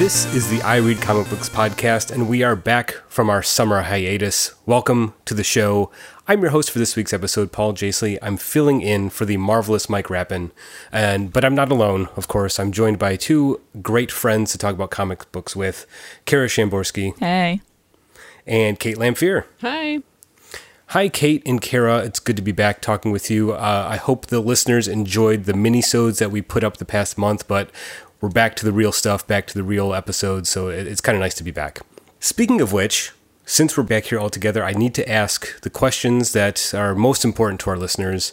This is the I Read Comic Books podcast, and we are back from our summer hiatus. Welcome to the show. I'm your host for this week's episode, Paul Jasley. I'm filling in for the marvelous Mike Rappin, and but I'm not alone. Of course, I'm joined by two great friends to talk about comic books with: Kara Shamborsky Hey. and Kate Lamphere. Hi. Hi, Kate and Kara. It's good to be back talking with you. Uh, I hope the listeners enjoyed the mini-sodes that we put up the past month, but we're back to the real stuff, back to the real episodes, so it, it's kind of nice to be back. Speaking of which, since we're back here all together, I need to ask the questions that are most important to our listeners.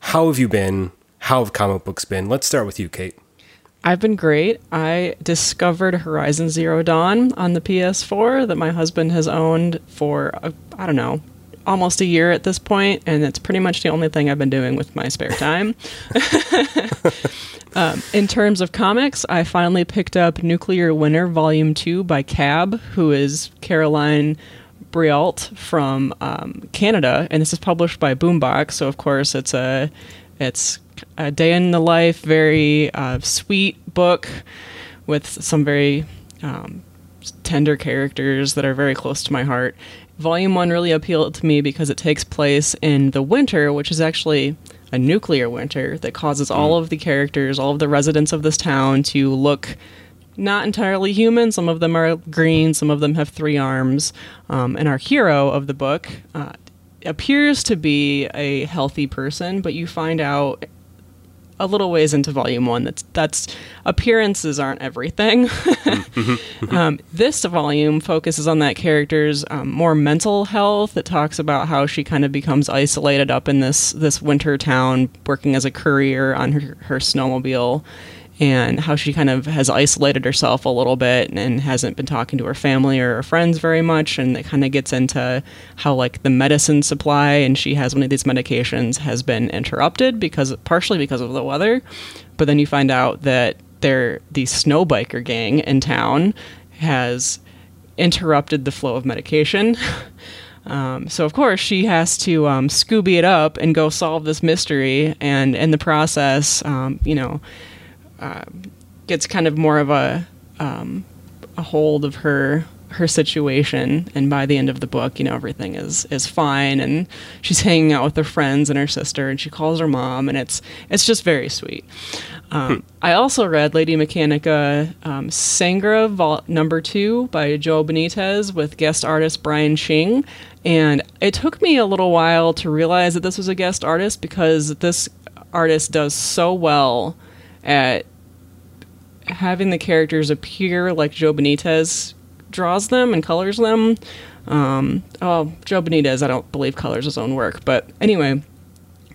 How have you been? How have comic books been? Let's start with you, Kate. I've been great. I discovered Horizon Zero Dawn on the PS4 that my husband has owned for, uh, I don't know, almost a year at this point, and it's pretty much the only thing I've been doing with my spare time. um, in terms of comics, I finally picked up Nuclear Winter Volume 2 by Cab, who is Caroline Breault from um, Canada, and this is published by Boombox. So, of course, it's a it's a day in the life, very uh, sweet book with some very um, tender characters that are very close to my heart. Volume one really appealed to me because it takes place in the winter, which is actually a nuclear winter that causes all of the characters, all of the residents of this town to look not entirely human. Some of them are green, some of them have three arms. Um, and our hero of the book uh, appears to be a healthy person, but you find out a little ways into volume one. That's that's appearances aren't everything. Um, this volume focuses on that character's um, more mental health. It talks about how she kind of becomes isolated up in this this winter town working as a courier on her, her snowmobile and how she kind of has isolated herself a little bit and hasn't been talking to her family or her friends very much. And it kind of gets into how like the medicine supply and she has one of these medications has been interrupted because partially because of the weather. But then you find out that there the snow biker gang in town has interrupted the flow of medication. Um, so of course she has to um, Scooby it up and go solve this mystery, and in the process, um, you know, uh, gets kind of more of a um, a hold of her her situation. And by the end of the book you know everything is is fine. And she's hanging out with her friends and her sister and she calls her mom and it's it's just very sweet. Um, I also read Lady Mechanika um, Sangre Vol- number two by Joe Benitez with guest artist Brian Shing. And it took me a little while to realize that this was a guest artist because this artist does so well at having the characters appear like Joe Benitez draws them and colors them. Um, oh, Joe Benitez, I don't believe colors his own work. But anyway,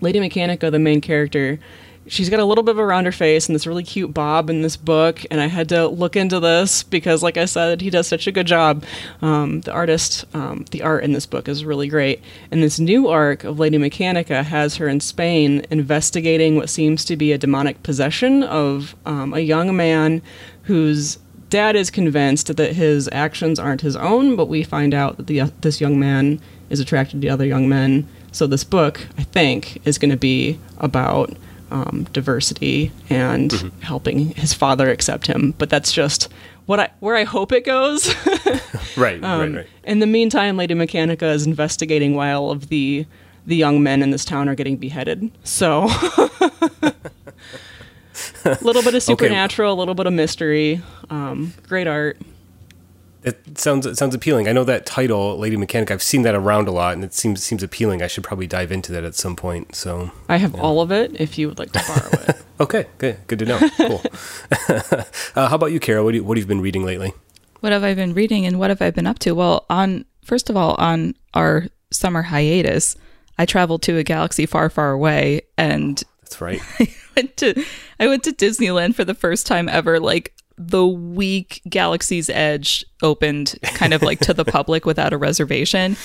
Lady Mechanika, the main character, she's got a little bit of a rounder face and this really cute bob in this book and i had to look into this because like i said he does such a good job. Um, the artist um, the art in this book is really great. And this new arc of lady mechanika has her in spain investigating what seems to be a demonic possession of um, a young man whose dad is convinced that his actions aren't his own but we find out that the, this young man is attracted to other young men. So this book i think is going to be about um, diversity and Mm-hmm. helping his father accept him. But that's just what I where I hope it goes. Right, Um, right, right. In the meantime, Lady Mechanika is investigating why all of the the young men in this town are getting beheaded. So a little bit of supernatural, a little bit of mystery. Um, great art. It sounds it sounds appealing. I know that title, Lady Mechanic. I've seen that around a lot, and it seems seems appealing. I should probably dive into that at some point. So, I have all of it if you would like to borrow it. okay, good, good to know. Cool. uh, how about you, Kara? What, do you, what have you been reading lately? What have I been reading and what have I been up to? Well, on first of all, on our summer hiatus, I traveled to a galaxy far, far away and That's right. went to I went to Disneyland for the first time ever like the week Galaxy's Edge opened kind of like to the public without a reservation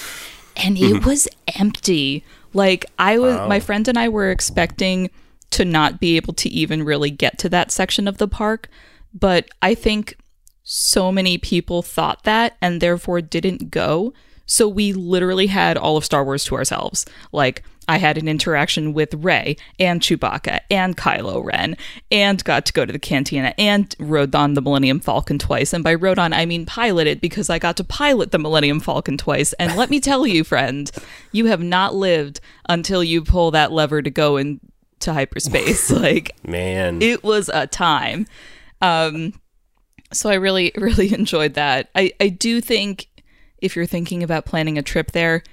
and it mm-hmm. was empty. Like I was my friend and I were expecting to not be able to even really get to that section of the park, but I think so many people thought that and therefore didn't go. So we literally had all of Star Wars to ourselves. Like, I had an interaction with Rey and Chewbacca and Kylo Ren and got to go to the cantina and rode on the Millennium Falcon twice. And by rode on, I mean piloted because I got to pilot the Millennium Falcon twice. And let me tell you, friend, you have not lived until you pull that lever to go into hyperspace. like, Man. it was a time. Um, so I really, really enjoyed that. I, I do think if you're thinking about planning a trip there,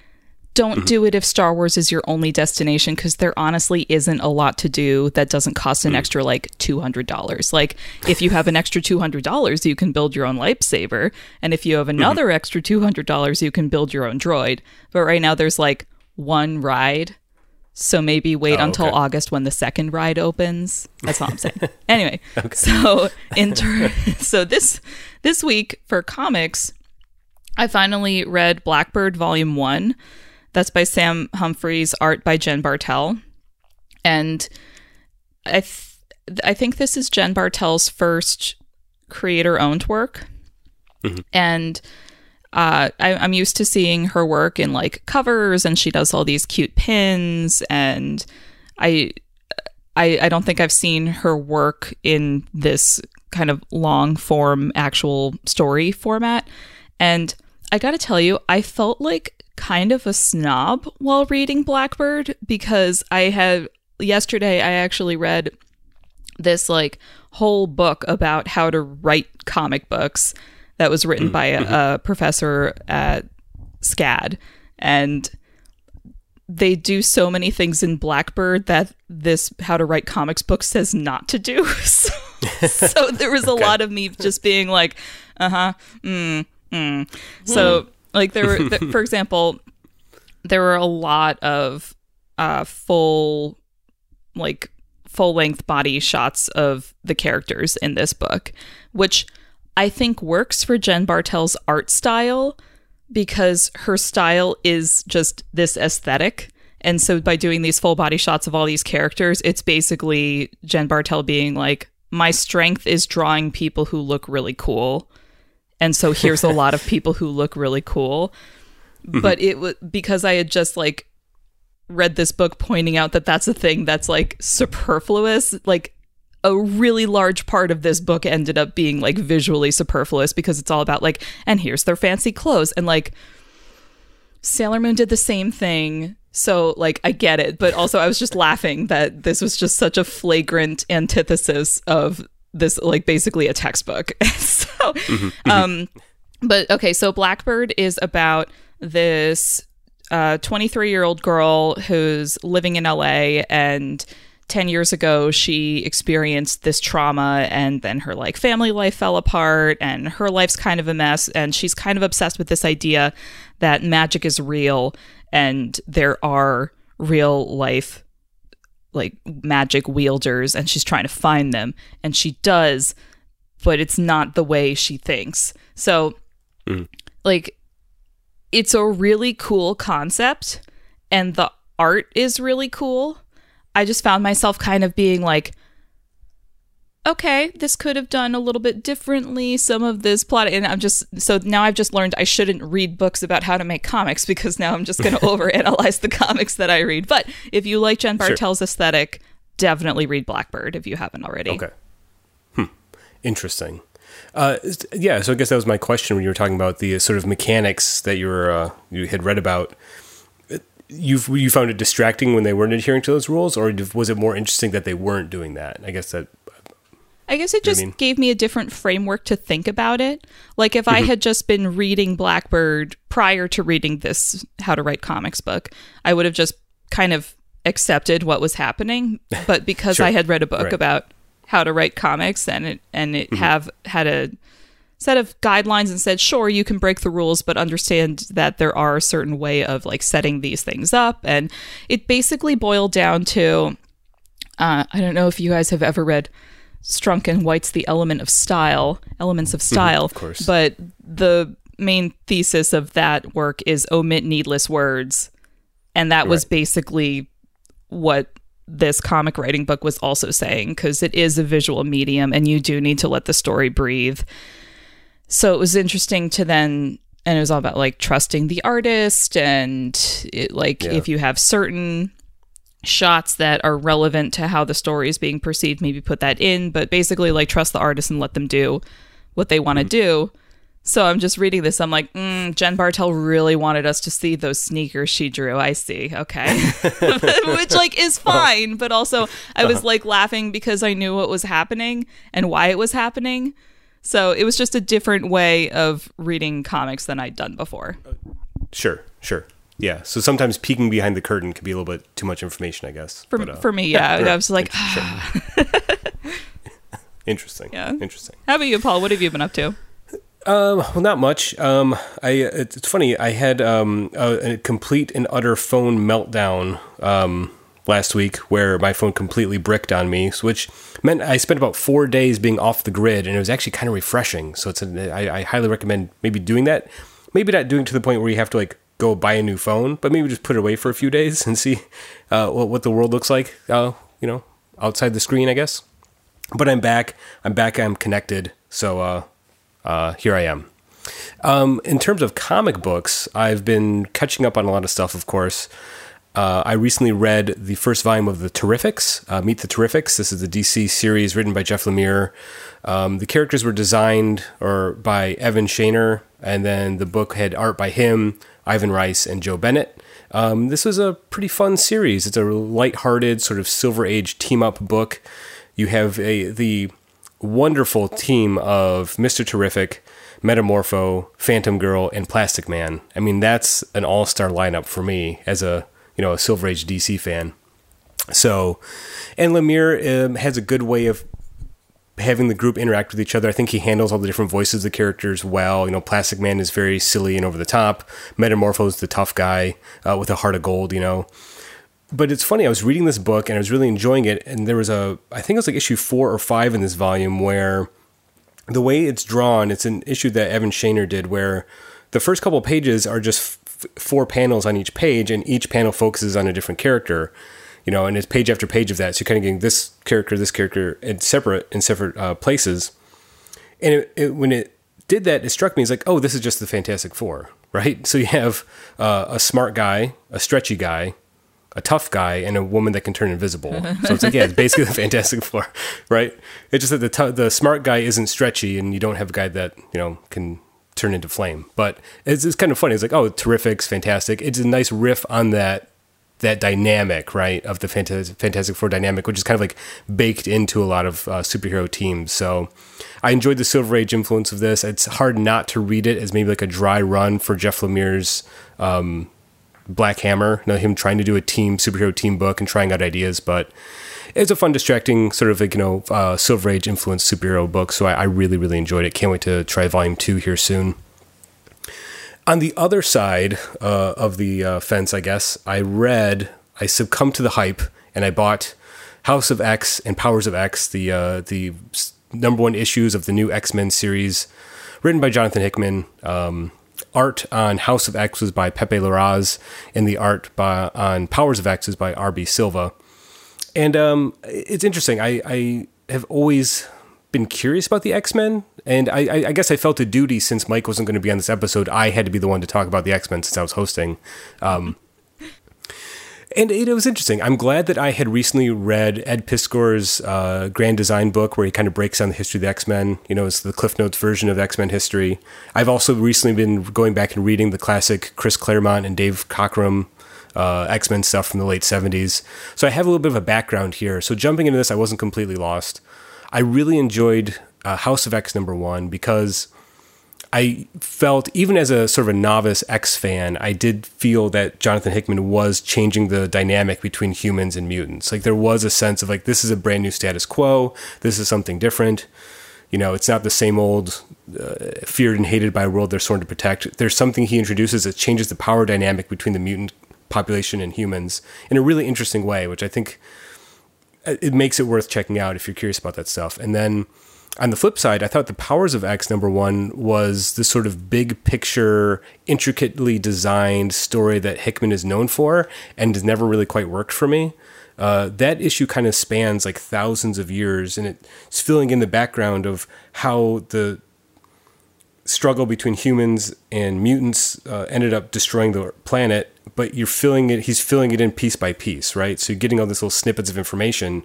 don't mm-hmm. do it if Star Wars is your only destination because there honestly isn't a lot to do that doesn't cost an mm. extra like $200. Like, if you have an extra $200, you can build your own lightsaber. And if you have mm-hmm. another extra $200, you can build your own droid. But right now, there's like one ride. So maybe wait Oh, until okay. August when the second ride opens. That's all I'm saying. anyway, so in ter- so this this week for comics, I finally read Blackbird Volume 1. That's by Sam Humphries, art by Jen Bartel. And I th- I think this is Jen Bartel's first creator owned work. And uh, I, I'm used to seeing her work in like covers, and she does all these cute pins. And I, I, I don't think I've seen her work in this kind of long form actual story format. And I got to tell you, I felt like kind of a snob while reading Blackbird because I had yesterday I actually read this like whole book about how to write comic books that was written by a, a professor at SCAD. And they do so many things in Blackbird that this how to write comics book says not to do. so, so there was a lot of me just being like, uh huh, mm, mm. So like there were, th- for example, there were a lot of uh, full like full length body shots of the characters in this book, which I think works for Jen Bartel's art style because her style is just this aesthetic. And so by doing these full body shots of all these characters, it's basically Jen Bartel being like, my strength is drawing people who look really cool. And so here's a lot of people who look really cool. Mm-hmm. But it was because I had just like read this book pointing out that that's a thing that's like superfluous. Like a really large part of this book ended up being like visually superfluous because it's all about like, and here's their fancy clothes. And like Sailor Moon did the same thing. So like I get it, but also I was just laughing that this was just such a flagrant antithesis of this like basically a textbook. so um but okay, so Blackbird is about this 23 year old girl who's living in LA and 10 years ago she experienced this trauma and then her like family life fell apart and her life's kind of a mess and she's kind of obsessed with this idea that magic is real and there are real life like magic wielders and she's trying to find them and she does but it's not the way she thinks so hmm. like it's a really cool concept and the art is really cool. I just found myself kind of being like, okay, this could have done a little bit differently. Some of this plot, and I'm just so now I've just learned I shouldn't read books about how to make comics because now I'm just going to overanalyze the comics that I read. But if you like Jen Bartel's aesthetic, definitely read Blackbird if you haven't already. Okay. Hmm. Interesting. Uh, yeah, so I guess that was my question when you were talking about the sort of mechanics that you were uh, you had read about. You you found it distracting when they weren't adhering to those rules, or was it more interesting that they weren't doing that? I guess that I guess it You know just I mean? gave me a different framework to think about it. Like if I Mm-hmm. had just been reading Blackbird prior to reading this How to Write Comics book, I would have just kind of accepted what was happening. But because Sure. I had read a book Right. Mm-hmm. about how to write comics and it and it have had a set of guidelines and said, sure, you can break the rules, but understand that there are a certain way of like setting these things up. And it basically boiled down to uh, I don't know if you guys have ever read Strunk and White's The Element of Style, Elements of Style. of course. But the main thesis of that work is omit needless words. And that was basically what this comic writing book was also saying because it is a visual medium and you do need to let the story breathe. So it was interesting to then and it was all about like trusting the artist and it, like Yeah. if you have certain shots that are relevant to how the story is being perceived maybe put that in but basically like trust the artist and let them do what they want to mm-hmm. do. So i'm just reading this i'm like mm, jen bartel really wanted us to see those sneakers she drew i see okay. Which like is fine but also i was uh-huh. like laughing because i knew what was happening and why it was happening. So it was just a different way of reading comics than I'd done before. Uh, sure, sure. Yeah. So sometimes peeking behind the curtain can be a little bit too much information, I guess. For, But, uh, for me, yeah, yeah, I was like, interesting. Yeah. Interesting. "How about you, Paul? What have you been up to?" Um, well, not much. Um, I it's, funny. I had um a, a complete and utter phone meltdown um last week where my phone completely bricked on me, which meant I spent about four days being off the grid, and it was actually kind of refreshing. So it's a, I, I highly recommend maybe doing that. Maybe not doing to the point where you have to like go buy a new phone, but maybe just put it away for a few days and see uh, what what the world looks like. Uh, you know, outside the screen, I guess. But I'm back. I'm back. I'm connected. So uh, uh, here I am. Um, in terms of comic books, I've been catching up on a lot of stuff, of course. Uh, I recently read the first volume of the Terrifics, uh, Meet the Terrifics. This is the DC series written by Jeff Lemire. Um, the characters were designed or by Evan Shaner, and then the book had art by him, Ivan Reis, and Joe Bennett. Um, this was a pretty fun series. It's a light-hearted sort of Silver Age team-up book. You have a the wonderful team of Mr. Terrific, Metamorpho, Phantom Girl, and Plastic Man. I mean, that's an all-star lineup for me as a you know a Silver Age DC fan. So, and Lemire um, has a good way of having the group interact with each other. I think he handles all the different voices of the characters well. You know, Plastic Man is very silly and over the top. Metamorpho is the tough guy uh, with a heart of gold. You know, but it's funny. I was reading this book and I was really enjoying it. And there was a, I think it was like issue four or five in this volume where the way it's drawn, it's an issue that Evan Shaner did where the first couple pages are just f- four panels on each page, and each panel focuses on a different character. You know, and it's page after page of that. So you're kind of getting this character, this character, and separate in separate uh, places. And it, it, when it did that, it struck me as like, oh, this is just the Fantastic Four, right? So you have uh, a smart guy, a stretchy guy, a tough guy, and a woman that can turn invisible. So it's like, yeah, it's basically the Fantastic Four, right? It's just that the t- the smart guy isn't stretchy, and you don't have a guy that you know can turn into flame. But it's, it's kind of funny. It's like, oh, terrific's fantastic. It's a nice riff on that that dynamic, right, of the Fantastic, Four dynamic, which is kind of like baked into a lot of uh, superhero teams. So I enjoyed the Silver Age influence of this. It's hard not to read it as maybe like a dry run for Jeff Lemire's um, Black Hammer. You know, him trying to do a team superhero team book and trying out ideas, but it's a fun, distracting sort of like you know uh, Silver Age influenced superhero book. So I, I really, really enjoyed it. Can't wait to try Volume Two here soon. On the other side uh, of the uh, fence, I guess I read, I succumbed to the hype, and I bought House of X and Powers of X, the uh, the number one issues of the new X Men series, written by Jonathan Hickman. Um, art on House of X was by Pepe Larraz, and the art by, on Powers of X is by R.B. Silva. And um, it's interesting. I, I have always been curious about the X Men, and I, I, guess I felt a duty since Mike wasn't going to be on this episode. I had to be the one to talk about the X Men since I was hosting. Um, and it, it was interesting. I'm glad that I had recently read Ed Piskor's uh, Grand Design book, where he kind of breaks down the history of the X Men. You know, it's the Cliff Notes version of X Men history. I've also recently been going back and reading the classic Chris Claremont and Dave Cockrum uh, X Men stuff from the late 70s. So I have a little bit of a background here. So jumping into this, I wasn't completely lost. I really enjoyed uh, House of X number one because I felt, even as a sort of a novice X fan, I did feel that Jonathan Hickman was changing the dynamic between humans and mutants. Like there was a sense of like, this is a brand new status quo, this is something different. You know, it's not the same old uh, feared and hated by a world they're sworn to protect. There's something he introduces that changes the power dynamic between the mutant population and humans in a really interesting way, which I think it makes it worth checking out if you're curious about that stuff. And then on the flip side, I thought the Powers of X number one was this sort of big picture, intricately designed story that Hickman is known for and has never really quite worked for me. Uh, that issue kind of spans like thousands of years, and it's filling in the background of how the struggle between humans and mutants uh, ended up destroying the planet, but you're filling it. He's filling it in piece by piece, right? So you're getting all these little snippets of information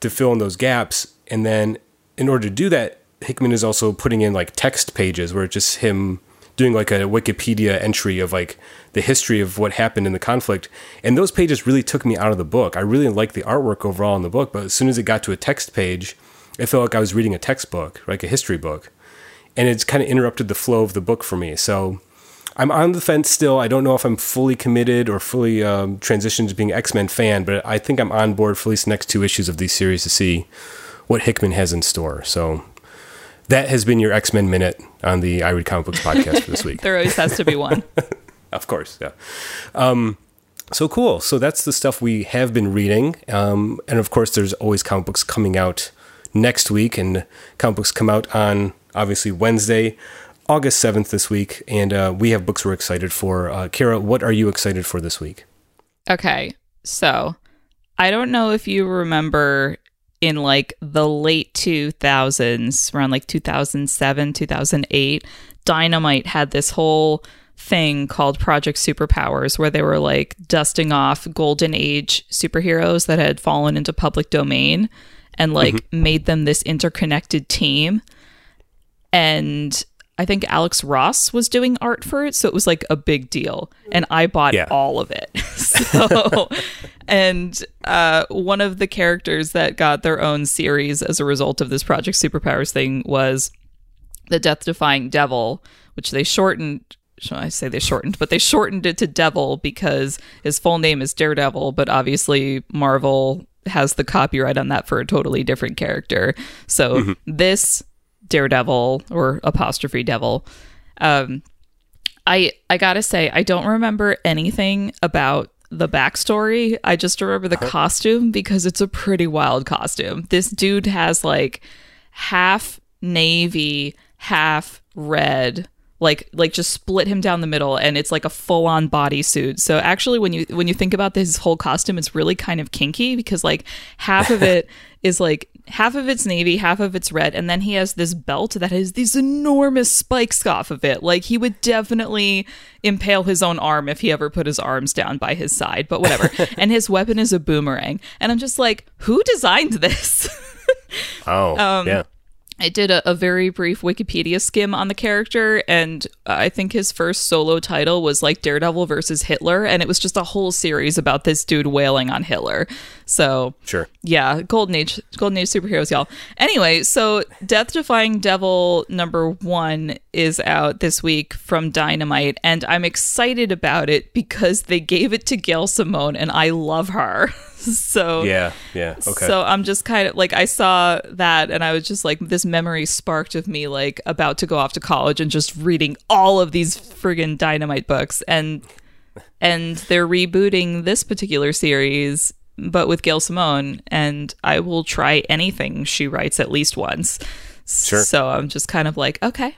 to fill in those gaps, and then in order to do that, Hickman is also putting in like text pages where it's just him doing like a Wikipedia entry of like the history of what happened in the conflict. And those pages really took me out of the book. I really liked the artwork overall in the book, but as soon as it got to a text page, it felt like I was reading a textbook, like a history book. And it's kind of interrupted the flow of the book for me. So I'm on the fence still. I don't know if I'm fully committed or fully um, transitioned to being X Men fan, but I think I'm on board for at least the next two issues of these series to see what Hickman has in store. So that has been your X Men minute on the I Read Comic Books podcast for this week. there always has to be one. of course, yeah. Um, so cool. So that's the stuff we have been reading, um, and of course, there's always comic books coming out next week, and comic books come out on obviously Wednesday, August seventh this week, and uh, we have books we're excited for. Uh, Kara, what are you excited for this week? Okay, so I don't know if you remember in like the late 2000s, around like 2007, 2008, Dynamite had this whole thing called Project Superpowers where they were like dusting off golden age superheroes that had fallen into public domain and like mm-hmm. made them this interconnected team. And I think Alex Ross was doing art for it, so it was like a big deal, and I bought yeah. all of it. so, and uh, one of the characters that got their own series as a result of this Project Superpowers thing was the Death Defying Devil, which they shortened. Shall I say they shortened? But they shortened it to Devil because his full name is Daredevil, but obviously Marvel has the copyright on that for a totally different character. So mm-hmm. this Daredevil or apostrophe Devil. Um, I I gotta say I don't remember anything about the backstory. I just remember the costume because it's a pretty wild costume. This dude has like half navy, half red like like just split him down the middle and it's like a full on bodysuit. So actually when you when you think about this whole costume it's really kind of kinky because like half of it is like half of it's navy, half of it's red and then he has this belt that has these enormous spikes off of it. Like he would definitely impale his own arm if he ever put his arms down by his side, but whatever. and his weapon is a boomerang. And I'm just like, who designed this? oh, um, yeah. I did a, a, very brief Wikipedia skim on the character, and I think his first solo title was like Daredevil versus Hitler, and it was just a whole series about this dude wailing on Hitler. So, sure, yeah, Golden Age, Golden Age superheroes, y'all. Anyway, so Death Defying Devil number one is out this week from Dynamite, and I'm excited about it because they gave it to Gail Simone, and I love her. so yeah, yeah, okay. So I'm just kind of like I saw that, and I was just like this memory sparked of me like about to go off to college and just reading all of these friggin' dynamite books, and and they're rebooting this particular series, but with Gail Simone, and I will try anything she writes at least once. Sure. So I'm just kind of like, okay,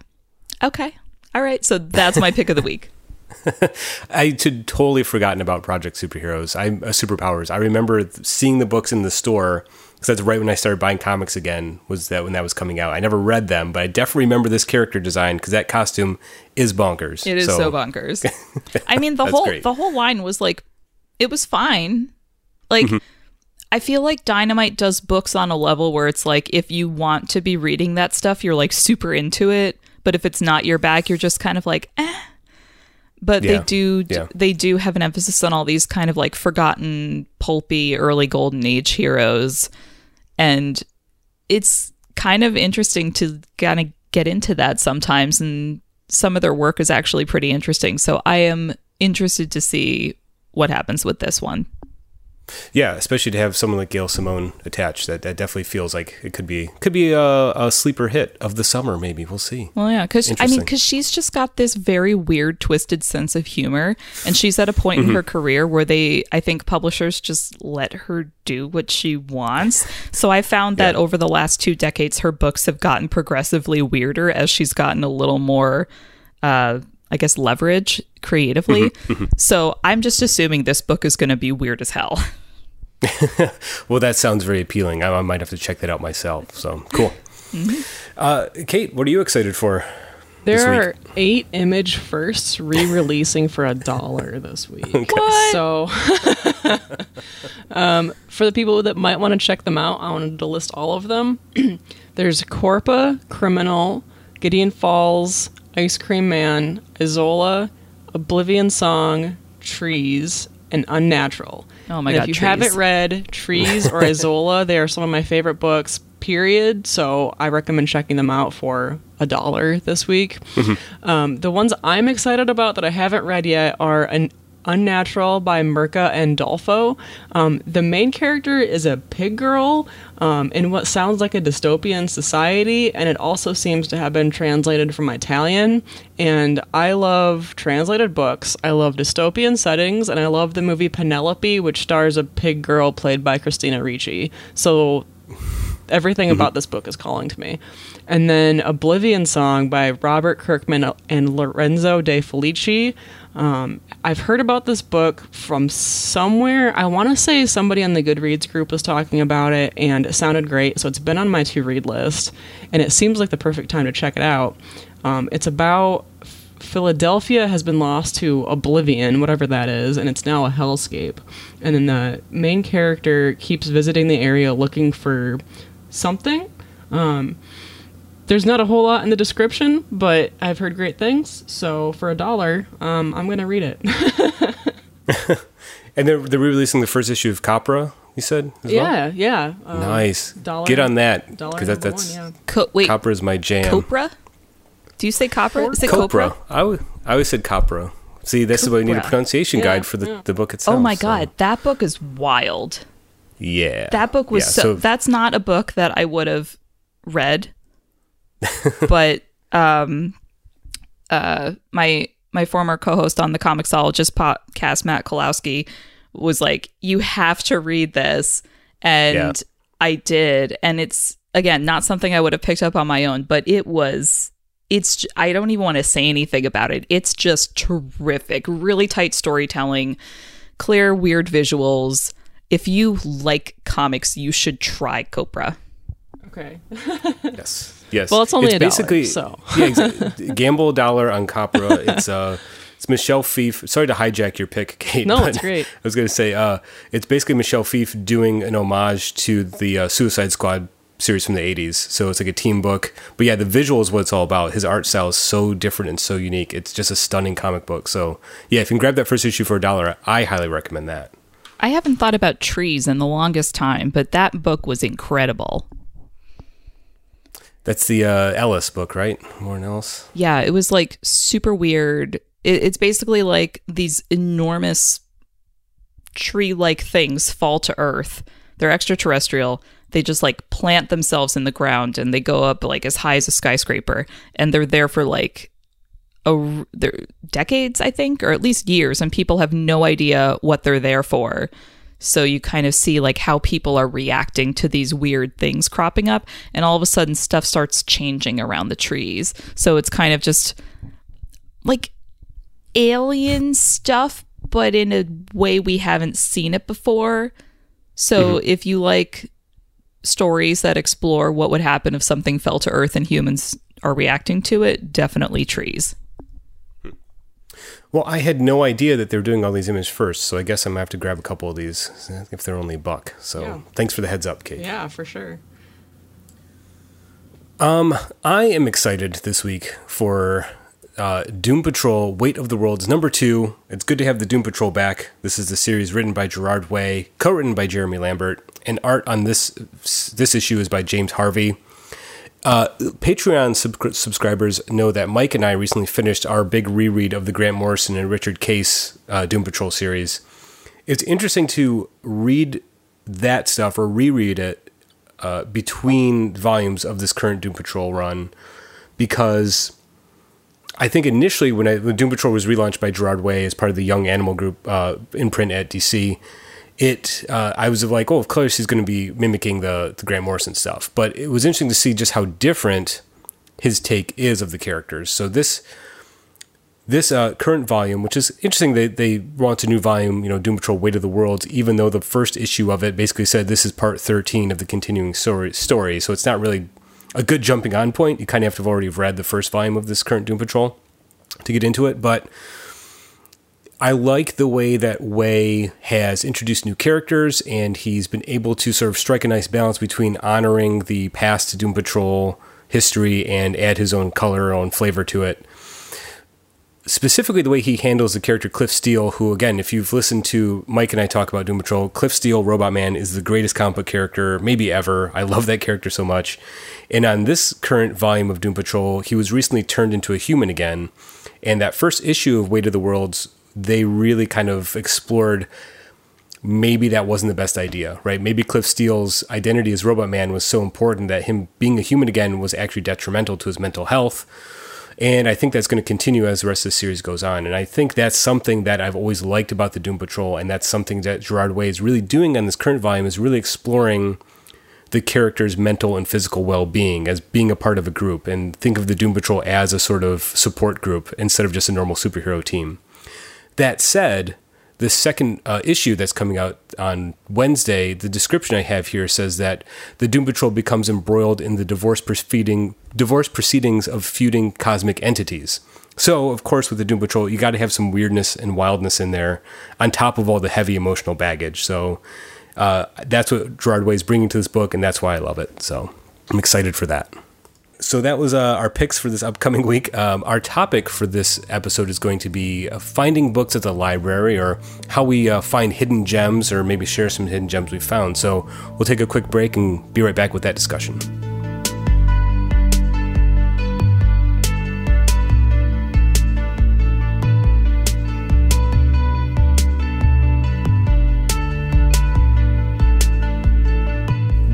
okay, all right. So that's my pick of the week. I had totally forgotten about Project Superheroes. I'm uh, Superpowers. I remember seeing the books in the store because that's right when I started buying comics again. Was that when that was coming out? I never read them, but I definitely remember this character design because that costume is bonkers. It is so, so bonkers. I mean, the whole great. the whole line was like, it was fine. Like. Mm-hmm. I feel like Dynamite does books on a level where it's like if you want to be reading that stuff, you're like super into it. But if it's not your bag, you're just kind of like, eh but yeah. they do yeah. they do have an emphasis on all these kind of like forgotten pulpy early golden age heroes and it's kind of interesting to kind of get into that sometimes and some of their work is actually pretty interesting so i am interested to see what happens with this one yeah, especially to have someone like Gail Simone attached, that, that definitely feels like it could be could be a, a sleeper hit of the summer. Maybe we'll see. Well, yeah, because I mean, because she's just got this very weird, twisted sense of humor, and she's at a point mm-hmm. in her career where they, I think, publishers just let her do what she wants. So I found that yeah. over the last two decades, her books have gotten progressively weirder as she's gotten a little more. Uh, I guess, leverage creatively. Mm-hmm. So I'm just assuming this book is going to be weird as hell. well, that sounds very appealing. I, I, might have to check that out myself. So cool. Mm-hmm. Uh, Kate, what are you excited for? There week. are eight image firsts re-releasing for a dollar this week. What? So, um, for the people that might want to check them out, I wanted to list all of them. There's Copra, Criminal, Gideon Falls, Ice Cream Man, Isola, Oblivion Song, Trees, and Unnatural. Oh my And God, If you Trees. haven't read Trees or Isola, they are some of my favorite books. Period. So I recommend checking them out for a dollar this week. Um, the ones I'm excited about that I haven't read yet are an Unnatural by Mirka Andolfo. Um, the main character is a pig girl um, in what sounds like a dystopian society, and it also seems to have been translated from Italian. And I love translated books. I love dystopian settings, and I love the movie Penelope, which stars a pig girl played by Christina Ricci. So everything about this book is calling to me. And then Oblivion Song by Robert Kirkman and Lorenzo De Felici. Um, I've heard about this book from somewhere. I want to say somebody on the Goodreads group was talking about it, and it sounded great. So it's been on my to read list, and it seems like the perfect time to check it out. Um, it's about Philadelphia has been lost to oblivion, whatever that is, and it's now a hellscape. And then the main character keeps visiting the area looking for something. Um, there's not a whole lot in the description, but I've heard great things. So for a dollar, um, I'm gonna read it. And they're they're re-releasing the first issue of Capra. You said, as well? yeah, yeah. Um, nice. dollar- Get on that Dollar because that, that's one, yeah. Co- wait, Capra is my jam. Copra? Do you say Copra? Is it Copra. Copra? I always, I always said Capra. See, this is why you need a pronunciation Yeah, guide for the, yeah. the book itself. Oh my so- god, that book is wild. Yeah. That book was Yeah, so, that's not a book that I would have read. but um uh my my former co-host on the Comixologist podcast Matt Kolowski was like you have to read this and Yeah. I did and it's again not something I would have picked up on my own but it was it's I don't even want to say anything about it. It's just terrific. Really tight storytelling, clear weird visuals. If you like comics, you should try Copra. Okay. Yes. Yes. Well, it's only a dollar, basically so. yeah, exa- gamble a dollar on Capra. It's uh, it's Michel Fiffe. Sorry to hijack your pick, Kate. No, but it's great. I was going to say uh, it's basically Michel Fiffe doing an homage to the uh, Suicide Squad series from the 80s. So it's like a team book. But yeah, the visual is what it's all about. His art style is so different and so unique. It's just a stunning comic book. So yeah, if you can grab that first issue for a dollar, I highly recommend that. I haven't thought about trees in the longest time, but that book was incredible. That's the uh, Ellis book, right? Warren Ellis. Yeah, it was like super weird. It, it's basically like these enormous tree like things fall to Earth. They're extraterrestrial. They just like plant themselves in the ground and they go up like as high as a skyscraper. And they're there for like a, they're decades, I think, or at least years. And people have no idea what they're there for. So you kind of see like how people are reacting to these weird things cropping up, and all of a sudden stuff starts changing around the trees. So it's kind of just like alien stuff, but in a way we haven't seen it before. So mm-hmm. if you like stories that explore what would happen if something fell to Earth and humans are reacting to it, definitely trees. Well, I had no idea that they were doing all these images first, so I guess I'm gonna have to grab a couple of these if they're only a buck. So Yeah. thanks for the heads up, Kate. Yeah, for sure. Um, I am excited this week for uh, Doom Patrol: Weight of the Worlds number two. It's good to have the Doom Patrol back. This is the series written by Gerard Way, co-written by Jeremy Lambert, and art on this this issue is by James Harvey. Uh, Patreon sub- subscribers know that Mike and I recently finished our big reread of the Grant Morrison and Richard Case uh, Doom Patrol series. It's interesting to read that stuff or reread it uh, between volumes of this current Doom Patrol run because I think initially when, I, when Doom Patrol was relaunched by Gerard Way as part of the Young Animal Group uh, imprint at DC, it uh, I was like, oh, of course he's going to be mimicking the the Grant Morrison stuff. But it was interesting to see just how different his take is of the characters. So this this uh, current volume, which is interesting, they they launched a new volume, you know, Doom Patrol: Weight of the Worlds, even though the first issue of it basically said this is part thirteen of the continuing story. Story, so it's not really a good jumping on point. You kind of have to have already read the first volume of this current Doom Patrol to get into it, but I like the way that Way has introduced new characters and he's been able to sort of strike a nice balance between honoring the past Doom Patrol history and add his own color, own flavor to it. Specifically, the way he handles the character Cliff Steele, who, again, if you've listened to Mike and I talk about Doom Patrol, Cliff Steele, Robot Man, is the greatest comic book character, maybe ever. I love that character so much. And on this current volume of Doom Patrol, he was recently turned into a human again. And that first issue of Weight of the Worlds they really kind of explored maybe that wasn't the best idea, right? Maybe Cliff Steele's identity as Robot Man was so important that him being a human again was actually detrimental to his mental health. And I think that's going to continue as the rest of the series goes on. And I think that's something that I've always liked about the Doom Patrol, and that's something that Gerard Way is really doing on this current volume is really exploring the character's mental and physical well-being as being a part of a group and think of the Doom Patrol as a sort of support group instead of just a normal superhero team. That said, the second uh, issue that's coming out on Wednesday, the description I have here says that the Doom Patrol becomes embroiled in the divorce proceeding divorce proceedings of feuding cosmic entities. So, of course, with the Doom Patrol, you got to have some weirdness and wildness in there, on top of all the heavy emotional baggage. So, uh, that's what Gerard Way is bringing to this book, and that's why I love it. So, I'm excited for that so that was uh, our picks for this upcoming week. Um, our topic for this episode is going to be uh, finding books at the library or how we uh, find hidden gems or maybe share some hidden gems we found. So we'll take a quick break and be right back with that discussion.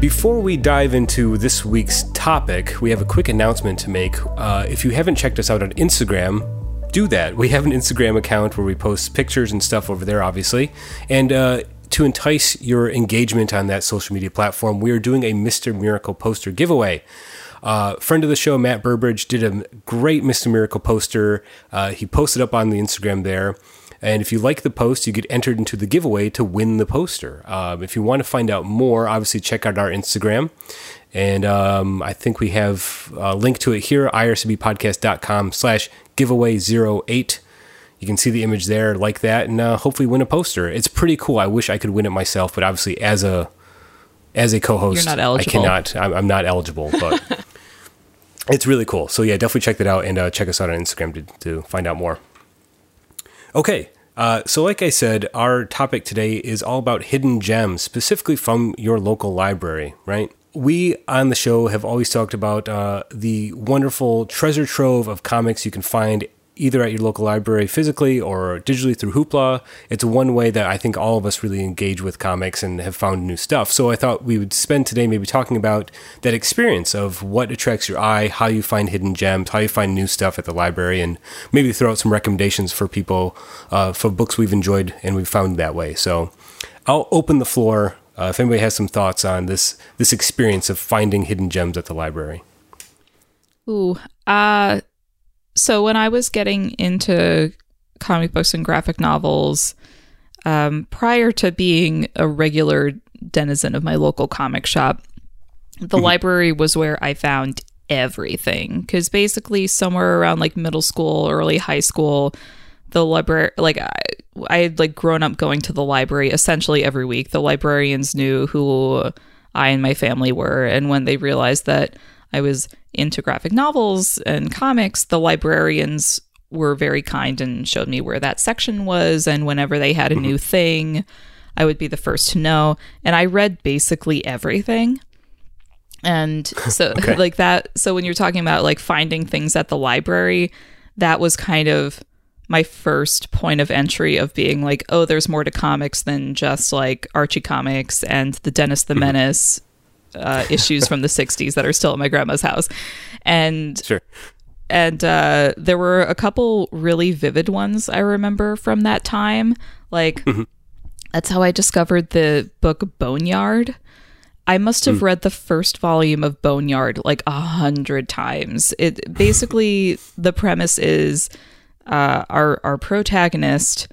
Before we dive into this week's topic, we have a quick announcement to make. Uh, if you haven't checked us out on Instagram, do that. We have an Instagram account where we post pictures and stuff over there, obviously. And uh, to entice your engagement on that social media platform, we are doing a Mr. Miracle poster giveaway. Uh, friend of the show, Matt Burbridge, did a great Mr. Miracle poster. Uh, he posted up on the Instagram there. And if you like the post, you get entered into the giveaway to win the poster. Um, if you want to find out more, obviously check out our Instagram. And um, I think we have a link to it here, ircbpodcast.com slash giveaway 08. You can see the image there like that and uh, hopefully win a poster. It's pretty cool. I wish I could win it myself, but obviously as a as a co-host, I cannot. I'm, I'm not eligible, but it's really cool. So yeah, definitely check that out and uh, check us out on Instagram to, to find out more. Okay, uh, so, like I said, our topic today is all about hidden gems, specifically from your local library, right? We on the show have always talked about uh, the wonderful treasure trove of comics you can find either at your local library physically or digitally through Hoopla. It's one way that I think all of us really engage with comics and have found new stuff. So I thought we would spend today maybe talking about that experience of what attracts your eye, how you find hidden gems, how you find new stuff at the library, and maybe throw out some recommendations for people uh, for books we've enjoyed and we've found that way. So I'll open the floor uh, if anybody has some thoughts on this this experience of finding hidden gems at the library. Ooh, uh so when I was getting into comic books and graphic novels, um, prior to being a regular denizen of my local comic shop, the mm-hmm. library was where I found everything. Because basically, somewhere around like middle school, early high school, the library, like I, I had like grown up going to the library essentially every week. The librarians knew who I and my family were, and when they realized that I was into graphic novels and comics, the librarians were very kind and showed me where that section was. And whenever they had a new mm-hmm. thing, I would be the first to know. And I read basically everything. And so, okay. like that. So, when you're talking about like finding things at the library, that was kind of my first point of entry of being like, oh, there's more to comics than just like Archie comics and the Dennis the mm-hmm. Menace uh, issues from the 60s that are still at my grandma's house. And sure. And uh, there were a couple really vivid ones I remember from that time. Like, mm-hmm. that's how I discovered the book Boneyard. I must have mm. read the first volume of Boneyard like a hundred times. It basically the premise is uh, our our protagonist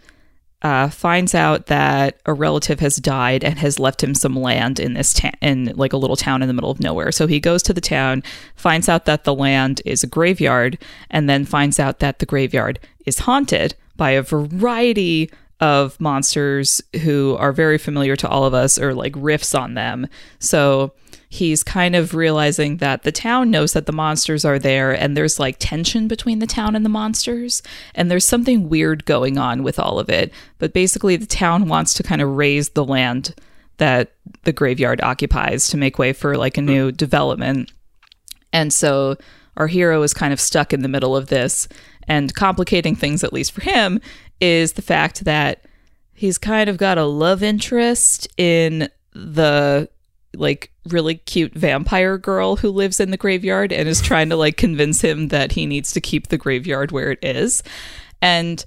uh, finds out that a relative has died and has left him some land in this town, in like a little town in the middle of nowhere. So he goes to the town, finds out that the land is a graveyard, and then finds out that the graveyard is haunted by a variety of monsters who are very familiar to all of us or like riffs on them. So he's kind of realizing that the town knows that the monsters are there and there's like tension between the town and the monsters and there's something weird going on with all of it. But basically the town wants to kind of raise the land that the graveyard occupies to make way for like a new development. And so our hero is kind of stuck in the middle of this and complicating things at least for him is the fact that he's kind of got a love interest in the like really cute vampire girl who lives in the graveyard and is trying to like convince him that he needs to keep the graveyard where it is. And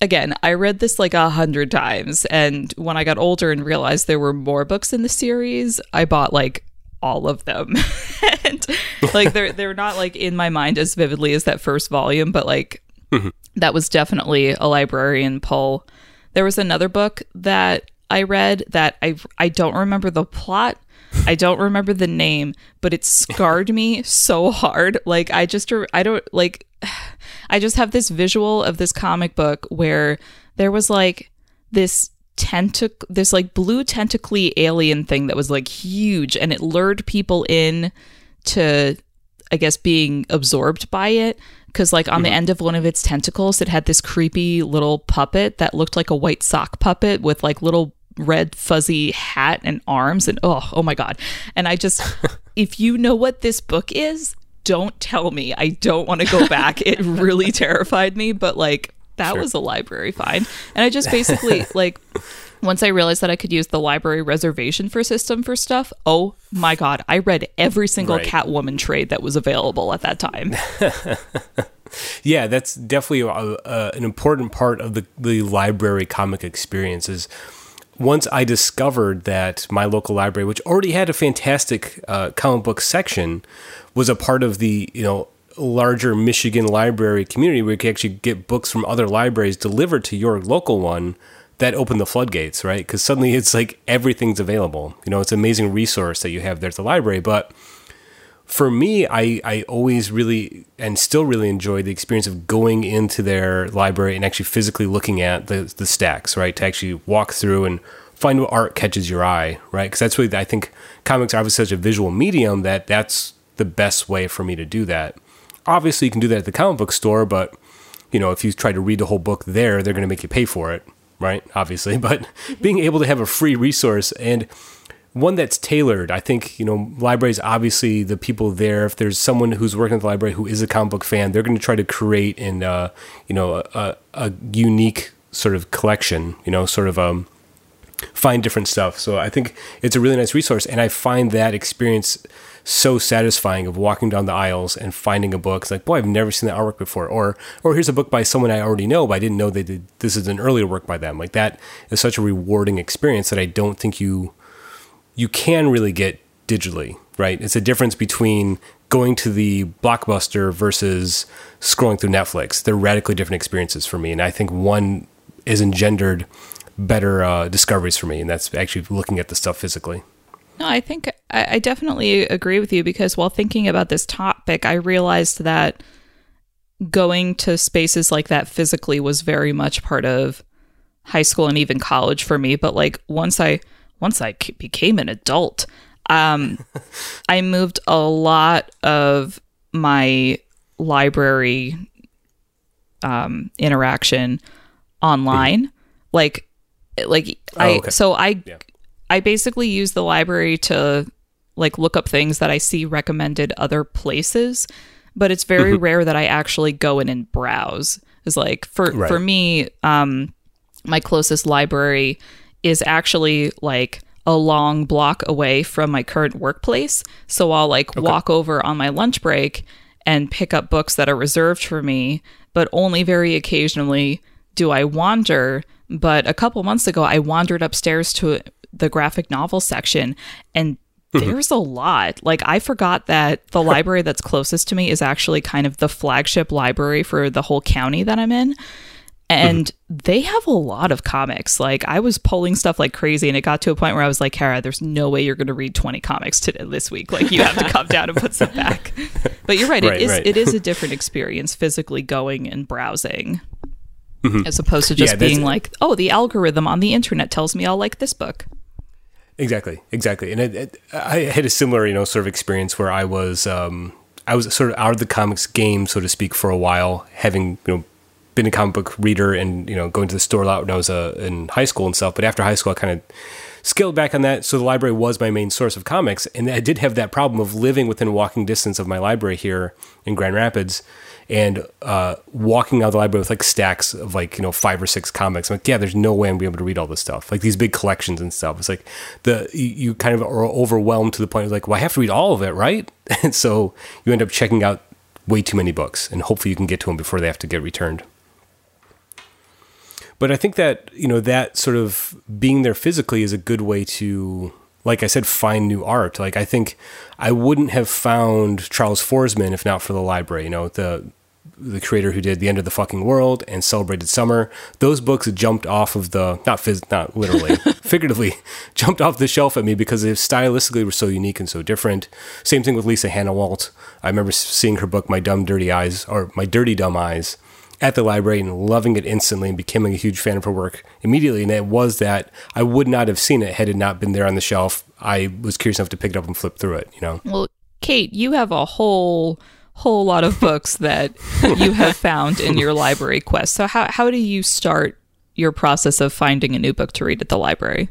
again, I read this like a hundred times. And when I got older and realized there were more books in the series, I bought like all of them. and like they're they're not like in my mind as vividly as that first volume, but like Mm-hmm. that was definitely a librarian pull. There was another book that I read that I I don't remember the plot. I don't remember the name, but it scarred me so hard. Like I just I don't like I just have this visual of this comic book where there was like this tentac this like blue tentacly alien thing that was like huge and it lured people in to I guess being absorbed by it because like on mm-hmm. the end of one of its tentacles it had this creepy little puppet that looked like a white sock puppet with like little red fuzzy hat and arms and oh oh my god. And i just if you know what this book is don't tell me. I don't want to go back. It really terrified me but like that sure. was a library find and i just basically like once I realized that I could use the library reservation for system for stuff, oh my god, I read every single right. Catwoman trade that was available at that time. yeah, that's definitely a, a, an important part of the, the library comic experience is once I discovered that my local library, which already had a fantastic uh, comic book section, was a part of the, you know, larger Michigan library community where you could actually get books from other libraries delivered to your local one – that opened the floodgates, right? Because suddenly it's like everything's available. You know, it's an amazing resource that you have there at the library. But for me, I, I always really and still really enjoy the experience of going into their library and actually physically looking at the, the stacks, right? To actually walk through and find what art catches your eye, right? Because that's really, I think comics are obviously such a visual medium that that's the best way for me to do that. Obviously, you can do that at the comic book store, but you know, if you try to read the whole book there, they're going to make you pay for it right? Obviously, but being able to have a free resource and one that's tailored. I think, you know, libraries, obviously, the people there, if there's someone who's working at the library who is a comic book fan, they're going to try to create and, uh, you know, a, a, unique sort of collection, you know, sort of um, find different stuff. So I think it's a really nice resource. And I find that experience so satisfying of walking down the aisles and finding a book. It's like, boy, I've never seen that artwork before. Or, or here's a book by someone I already know, but I didn't know they did. This is an earlier work by them. Like that is such a rewarding experience that I don't think you you can really get digitally. Right? It's a difference between going to the blockbuster versus scrolling through Netflix. They're radically different experiences for me, and I think one is engendered better uh, discoveries for me, and that's actually looking at the stuff physically. No, I think I, I definitely agree with you because while thinking about this topic, I realized that going to spaces like that physically was very much part of high school and even college for me. But like once I once I became an adult, um, I moved a lot of my library um, interaction online. Like, like oh, I okay. so I yeah. I basically use the library to like look up things that I see recommended other places, but it's very mm-hmm. rare that I actually go in and browse. Is like for right. for me, um, my closest library is actually like a long block away from my current workplace. So I'll like okay. walk over on my lunch break and pick up books that are reserved for me, but only very occasionally do I wander. But a couple months ago, I wandered upstairs to the graphic novel section and mm-hmm. there's a lot. Like I forgot that the library that's closest to me is actually kind of the flagship library for the whole county that I'm in. and they have a lot of comics. Like I was pulling stuff like crazy, and it got to a point where I was like, "Kara, there's no way you're going to read 20 comics today this week. Like you have to come down and put some back." But you're right; Right, it is right. it is a different experience physically going and browsing, as opposed to just Mm-hmm. Yeah, being like, "Oh, the algorithm on the internet tells me I'll like this book." Exactly, exactly. And it, it, I had a similar, you know, sort of experience where I was, um, I was sort of out of the comics game, so to speak, for a while, having you know been a comic book reader and you know going to the store a lot when I was uh, in high school and stuff. But after high school, I kind of scaled back on that. So the library was my main source of comics, and I did have that problem of living within walking distance of my library here in Grand Rapids. And uh, walking out of the library with like stacks of like you know five or six comics, I'm like, yeah, there's no way I'm gonna be able to read all this stuff. Like these big collections and stuff. It's like the you, kind of are overwhelmed to the point of like, well, I have to read all of it, right? And so you end up checking out way too many books, and hopefully you can get to them before they have to get returned. But I think that you know that sort of being there physically is a good way to, like I said, find new art. Like I think I wouldn't have found Charles Forsman if not for the library. You know the the creator who did The End of the Fucking World and Celebrated Summer. Those books jumped off of the not phys- not literally, figuratively jumped off the shelf at me because they stylistically were so unique and so different. Same thing with Lisa Hanawalt. I remember seeing her book My Dumb Dirty Eyes or My Dirty Dumb Eyes at the library and loving it instantly and becoming a huge fan of her work immediately. And it was that I would not have seen it had it not been there on the shelf. I was curious enough to pick it up and flip through it, you know? Well, Kate, you have a whole whole lot of books that you have found in your library quest. So how how do you start your process of finding a new book to read at the library?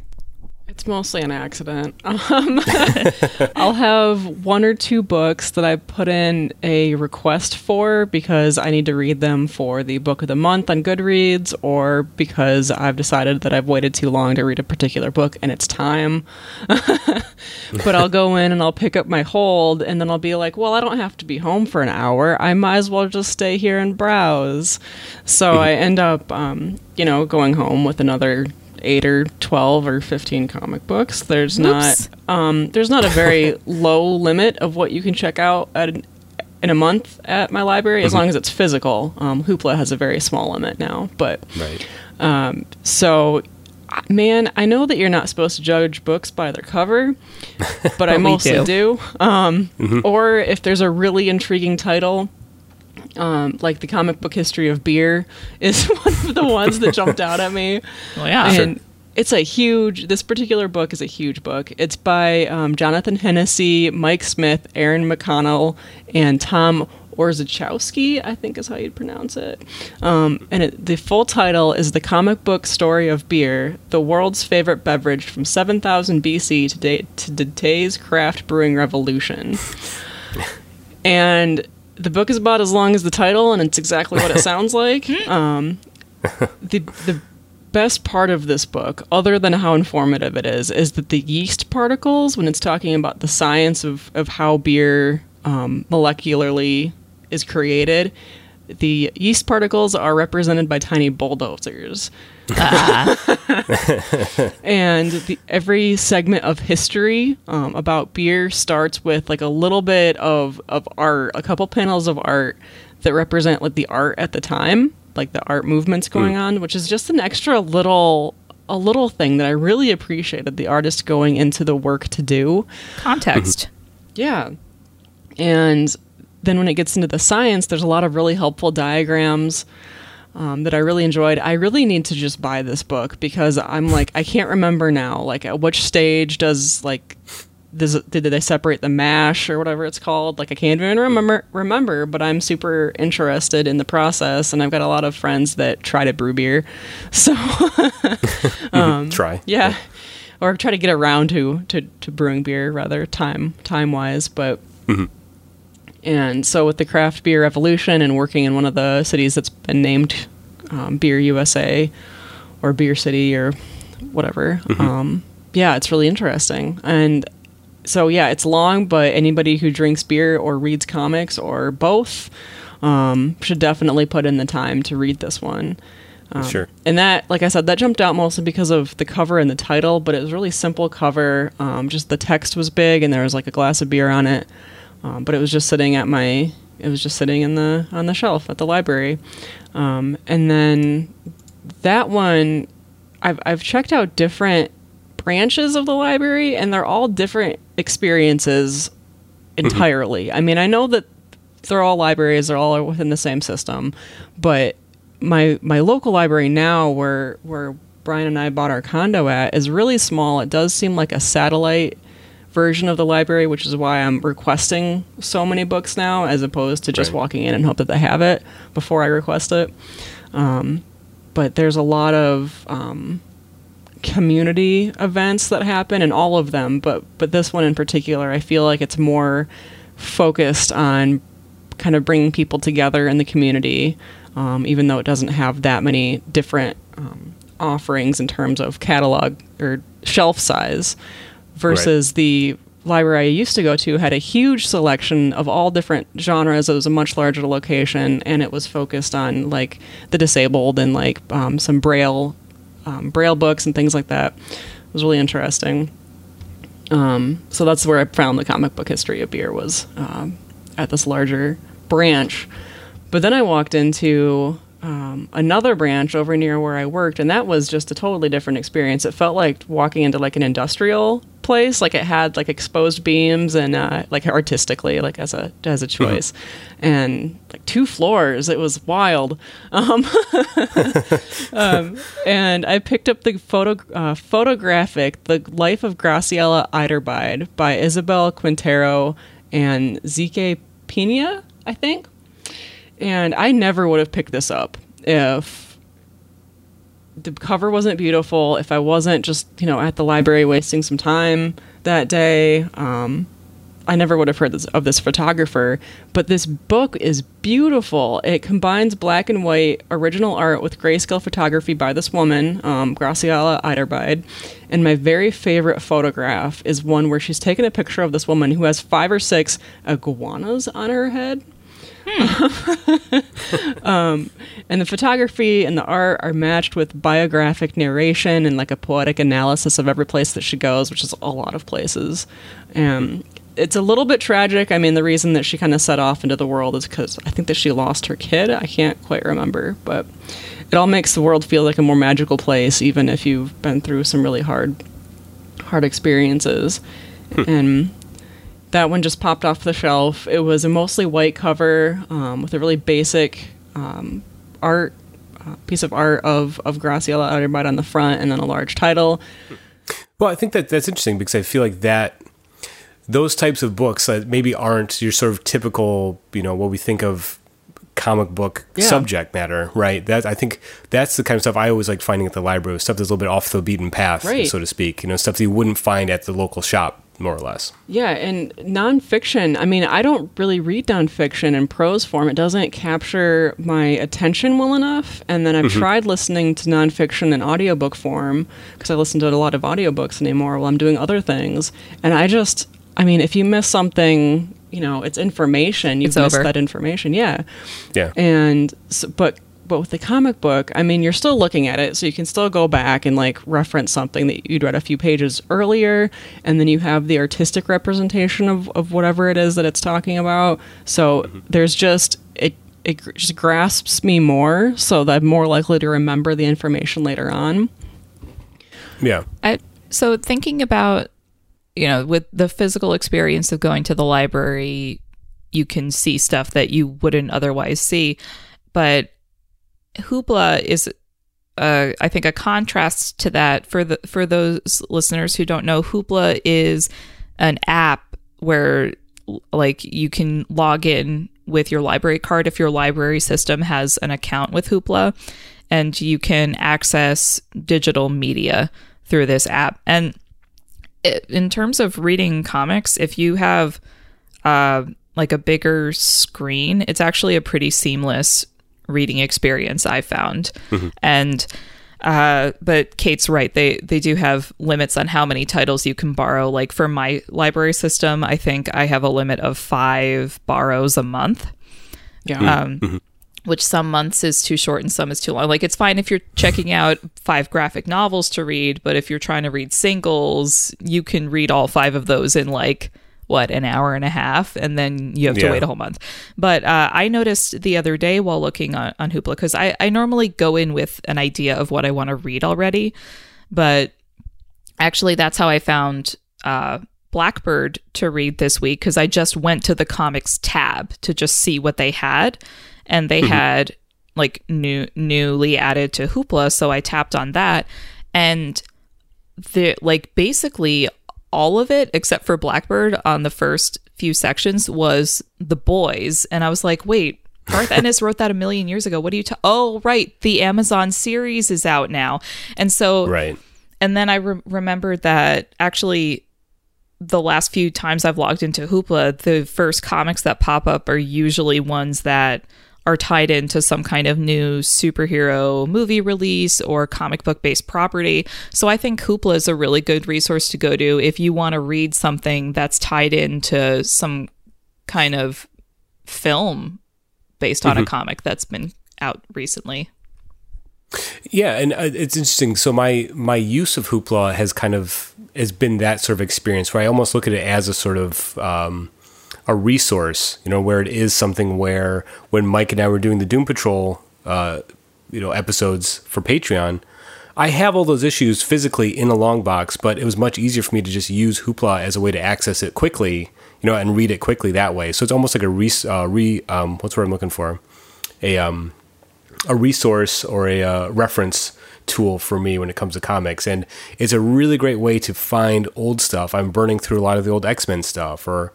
It's mostly an accident. Um, I'll have one or two books that I put in a request for because I need to read them for the book of the month on Goodreads or because I've decided that I've waited too long to read a particular book and it's time. but I'll go in and I'll pick up my hold and then I'll be like, well, I don't have to be home for an hour. I might as well just stay here and browse. So I end up, um, you know, going home with another eight or 12 or 15 comic books. There's Whoops. not um, there's not a very low limit of what you can check out at an, in a month at my library as long as it's physical. Um, Hoopla has a very small limit now, but Right. so man, I know that you're not supposed to judge books by their cover, but I mostly do. do. Um, Or if there's a really intriguing title, um, like the comic book history of beer is one of the ones that jumped out at me. Well, yeah. and it's a huge. This particular book is a huge book. It's by um, Jonathan Hennessy, Mike Smith, Aaron McConnell, and Tom Orzechowski. I think is how you'd pronounce it. Um, and it, the full title is "The Comic Book Story of Beer: The World's Favorite Beverage from 7000 BC to, day, to today's craft brewing revolution." and the book is about as long as the title, and it's exactly what it sounds like. Um, the the best part of this book, other than how informative it is, is that the yeast particles, when it's talking about the science of, of how beer um, molecularly is created, the yeast particles are represented by tiny bulldozers. and the, every segment of history um, about beer starts with like a little bit of, of art, a couple panels of art that represent like the art at the time, like the art movements going on, which is just an extra little a little thing that I really appreciated the artist going into the work to do. Context. Yeah. And then when it gets into the science, there's a lot of really helpful diagrams um, that I really enjoyed. I really need to just buy this book because I'm like, I can't remember now. Like, at which stage does, like, does did they separate the mash or whatever it's called? Like, I can't even remember, remember, but I'm super interested in the process. And I've got a lot of friends that try to brew beer. So, um, Try. yeah. Or try to get around to, to, to brewing beer rather time time wise, but and so with the craft beer revolution and working in one of the cities that's been named um, Beer USA or Beer City or whatever, um, yeah, it's really interesting. And so yeah, it's long, but anybody who drinks beer or reads comics or both um, should definitely put in the time to read this one. Um, Sure. And that, like I said, that jumped out mostly because of the cover and the title, but it was a really simple cover. Um, just the text was big, and there was like a glass of beer on it. Um, but it was just sitting at my, it was just sitting in the on the shelf at the library. Um, and then that one, I've I've checked out different branches of the library, and they're all different experiences entirely. I mean, I know that they're all libraries; they're all within the same system, but my my local library now, where where Brian and I bought our condo at, is really small. It does seem like a satellite version of the library, which is why I'm requesting so many books now, as opposed to just Right. walking in and hope that they have it before I request it. Um, but there's a lot of um, community events that happen, and all of them, but but this one in particular, I feel like it's more focused on kind of bringing people together in the community, um, even though it doesn't have that many different um, offerings in terms of catalog or shelf size, versus the library I used to go to had a huge selection of all different genres. It was a much larger location, and it was focused on like the disabled and like um, some braille um, braille books and things like that. It was really interesting. Um, so that's where I found the comic book history of beer was um, at this larger branch. But then I walked into um, another branch over near where I worked, and that was just a totally different experience. It felt like walking into like an industrial place, like it had like exposed beams and uh, like artistically, like as a as a choice, and like two floors. It was wild. Um, um, and I picked up the photo uh, photographic "The Life of Graciela Iturbide" by Isabel Quintero and Zeke Peña, I think. And I never would have picked this up if the cover wasn't beautiful, if I wasn't just, you know, at the library wasting some time that day. Um, I never would have heard this, of this photographer, but this book is beautiful. It combines black and white original art with grayscale photography by this woman, um, Graciela. And my very favorite photograph is one where she's taken a picture of this woman who has five or six iguanas on her head. um, and the photography and the art are matched with biographic narration and like a poetic analysis of every place that she goes, which is a lot of places. Um, it's a little bit tragic. I mean, the reason that she kind of set off into the world is because I think that she lost her kid. I can't quite remember, but it all makes the world feel like a more magical place, even if you've been through some really hard, hard experiences. And that one just popped off the shelf. It was a mostly white cover um, with a really basic um, art uh, piece of art of of Graciela Iturbide on the front, and then a large title. Well, I think that that's interesting because I feel like that those types of books that maybe aren't your sort of typical, you know, what we think of comic book Yeah. subject matter, right? That I think that's the kind of stuff I always like finding at the library, stuff that's a little bit off the beaten path, Right. so to speak. You know, stuff that you wouldn't find at the local shop, more or less. Yeah, and nonfiction. I mean, I don't really read nonfiction in prose form. It doesn't capture my attention well enough. And then I've mm-hmm. tried listening to nonfiction in audiobook form because I listen to a lot of audiobooks anymore while I'm doing other things. And I just, I mean, if you miss something, you know, it's information. You've It's missed over. that information. Yeah. Yeah. And so, but but with the comic book, I mean, you're still looking at it, so you can still go back and like reference something that you'd read a few pages earlier, and then you have the artistic representation of of whatever it is that it's talking about. So mm-hmm. there's just it. It just grasps me more, so that I'm more likely to remember the information later on. yeah. I, so thinking about you know with the physical experience of going to the library you can see stuff that you wouldn't otherwise see but hoopla is uh, i think a contrast to that for the for those listeners who don't know hoopla is an app where like you can log in with your library card if your library system has an account with hoopla and you can access digital media through this app. And in terms of reading comics if you have uh, like a bigger screen it's actually a pretty seamless reading experience i found and uh, but Kate's right. They they do have limits on how many titles you can borrow. Like for my library system, I think I have a limit of five borrows a month Yeah. um, which some months is too short and some is too long. Like it's fine if you're checking out five graphic novels to read, but if you're trying to read singles, you can read all five of those in like what an hour and a half and then you have to Yeah. wait a whole month but uh, i noticed the other day while looking on, on hoopla because I, I normally go in with an idea of what i want to read already but actually that's how i found uh, blackbird to read this week because i just went to the comics tab to just see what they had and they had like new newly added to hoopla so i tapped on that and the like basically all of it except for blackbird on the first few sections was the boys. And i was like wait garth ennis wrote that a million years ago. What are you ta- oh right. The amazon series is out now. And so Right. and then I re- remembered that actually the last few times I've logged into Hoopla, the first comics that pop up are usually ones that are tied into some kind of new superhero movie release or comic book based property. So I think Hoopla is a really good resource to go to if you want to read something that's tied into some kind of film based on a comic that's been out recently. Yeah, and uh, it's interesting. So my my use of Hoopla has kind of has been that sort of experience where I almost look at it as a sort of um, a resource, you know, where it is something where when Mike and I were doing the Doom Patrol, uh, you know, episodes for Patreon, I have all those issues physically in a long box, but it was much easier for me to just use Hoopla as a way to access it quickly, you know, and read it quickly that way. So it's almost like a re, uh, re um, what's word I'm looking for, a um, a resource or a uh, reference tool for me when it comes to comics. And it's a really great way to find old stuff. I'm burning through a lot of the old x-men stuff or